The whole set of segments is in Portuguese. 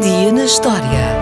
Dia na história.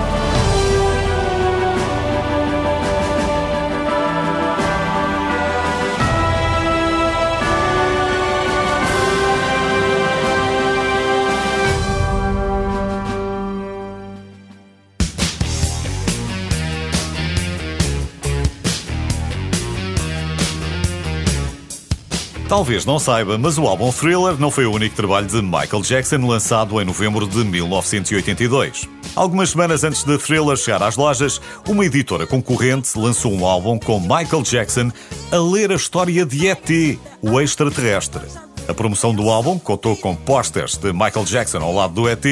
Talvez não saiba, mas o álbum Thriller não foi o único trabalho de Michael Jackson lançado em novembro de 1982. Algumas semanas antes de Thriller chegar às lojas, uma editora concorrente lançou um álbum com Michael Jackson a ler a história de E.T., o extraterrestre. A promoção do álbum contou com pósteres de Michael Jackson ao lado do ET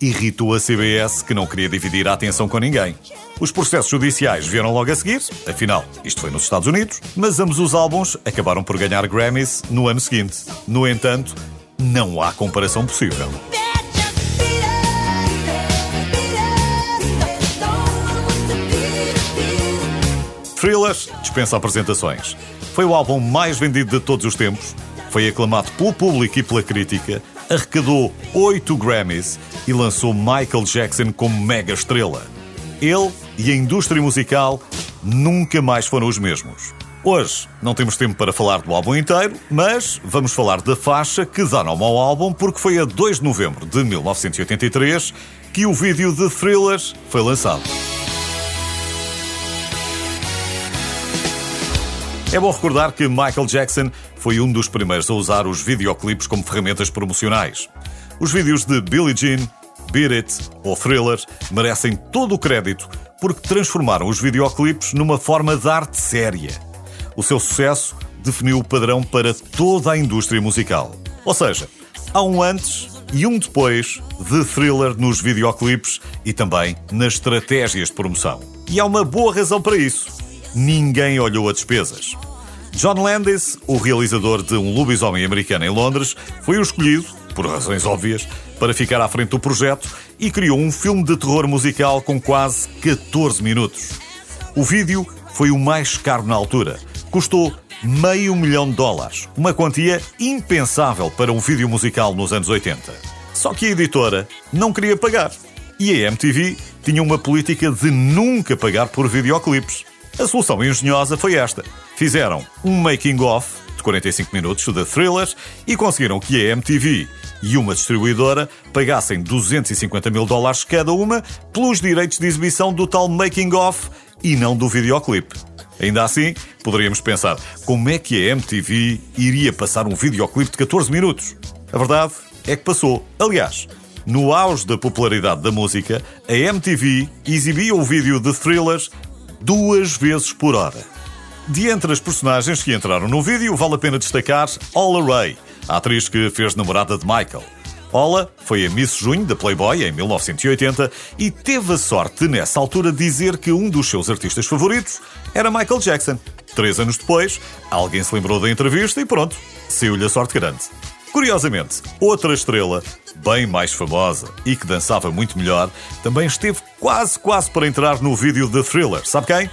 irritou a CBS, que não queria dividir a atenção com ninguém. Os processos judiciais vieram logo a seguir, afinal, isto foi nos Estados Unidos, mas ambos os álbuns acabaram por ganhar Grammys no ano seguinte. No entanto, não há comparação possível. Thriller dispensa apresentações. Foi o álbum mais vendido de todos os tempos foi aclamado pelo público e pela crítica, arrecadou 8 Grammys e lançou Michael Jackson como mega estrela. Ele e a indústria musical nunca mais foram os mesmos. Hoje não temos tempo para falar do álbum inteiro, mas vamos falar da faixa que dá nome ao álbum porque foi a 2 de novembro de 1983 que o vídeo de Thriller foi lançado. É bom recordar que Michael Jackson foi um dos primeiros a usar os videoclipes como ferramentas promocionais. Os vídeos de Billie Jean, Beat It ou Thriller merecem todo o crédito porque transformaram os videoclipes numa forma de arte séria. O seu sucesso definiu o padrão para toda a indústria musical. Ou seja, há um antes e um depois de Thriller nos videoclipes e também nas estratégias de promoção. E há uma boa razão para isso ninguém olhou a despesas. John Landis, o realizador de Um Lobisomem Americano em Londres, foi o escolhido, por razões óbvias, para ficar à frente do projeto e criou um filme de terror musical com quase 14 minutos. O vídeo foi o mais caro na altura. Custou meio milhão de dólares, uma quantia impensável para um vídeo musical nos anos 80. Só que a editora não queria pagar. E a MTV tinha uma política de nunca pagar por videoclipes. A solução engenhosa foi esta. Fizeram um making-of de 45 minutos de thrillers e conseguiram que a MTV e uma distribuidora pagassem 250 mil dólares cada uma pelos direitos de exibição do tal making-of e não do videoclipe. Ainda assim, poderíamos pensar como é que a MTV iria passar um videoclipe de 14 minutos? A verdade é que passou. Aliás, no auge da popularidade da música, a MTV exibia o vídeo de thrillers duas vezes por hora. De entre as personagens que entraram no vídeo, vale a pena destacar Ola Ray, a atriz que fez namorada de Michael. Ola foi a Miss Junho da Playboy em 1980 e teve a sorte de, nessa altura, dizer que um dos seus artistas favoritos era Michael Jackson. Três anos depois, alguém se lembrou da entrevista e pronto, saiu-lhe a sorte grande. Curiosamente, outra estrela, bem mais famosa e que dançava muito melhor, também esteve quase, quase para entrar no vídeo de Thriller. Sabe quem?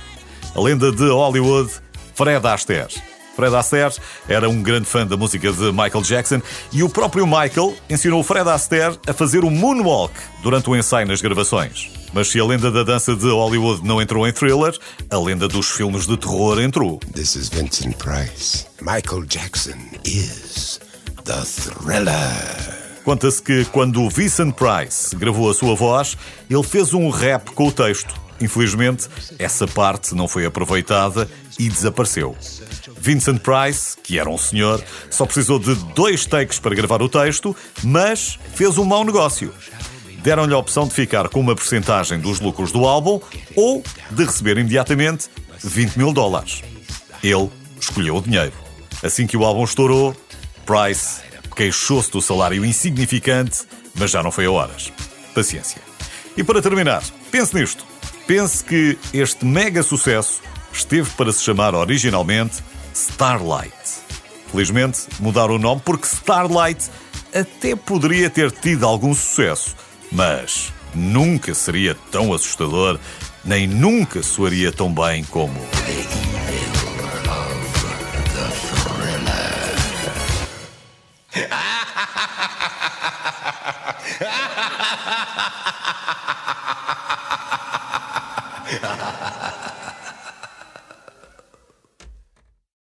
A lenda de Hollywood, Fred Astaire. Fred Astaire era um grande fã da música de Michael Jackson e o próprio Michael ensinou Fred Astaire a fazer o moonwalk durante o ensaio nas gravações. Mas se a lenda da dança de Hollywood não entrou em thriller, a lenda dos filmes de terror entrou. This is Vincent Price. Michael Jackson is The Thriller. Conta-se que quando Vincent Price gravou a sua voz, ele fez um rap com o texto. Infelizmente, essa parte não foi aproveitada e desapareceu. Vincent Price, que era um senhor, só precisou de dois takes para gravar o texto, mas fez um mau negócio. Deram-lhe a opção de ficar com uma porcentagem dos lucros do álbum ou de receber imediatamente 20 mil dólares. Ele escolheu o dinheiro. Assim que o álbum estourou, Price queixou-se do salário insignificante, mas já não foi a horas. Paciência. E para terminar, pense nisto. Pense que este mega sucesso esteve para se chamar originalmente Starlight. Felizmente mudaram o nome porque Starlight até poderia ter tido algum sucesso, mas nunca seria tão assustador, nem nunca soaria tão bem como.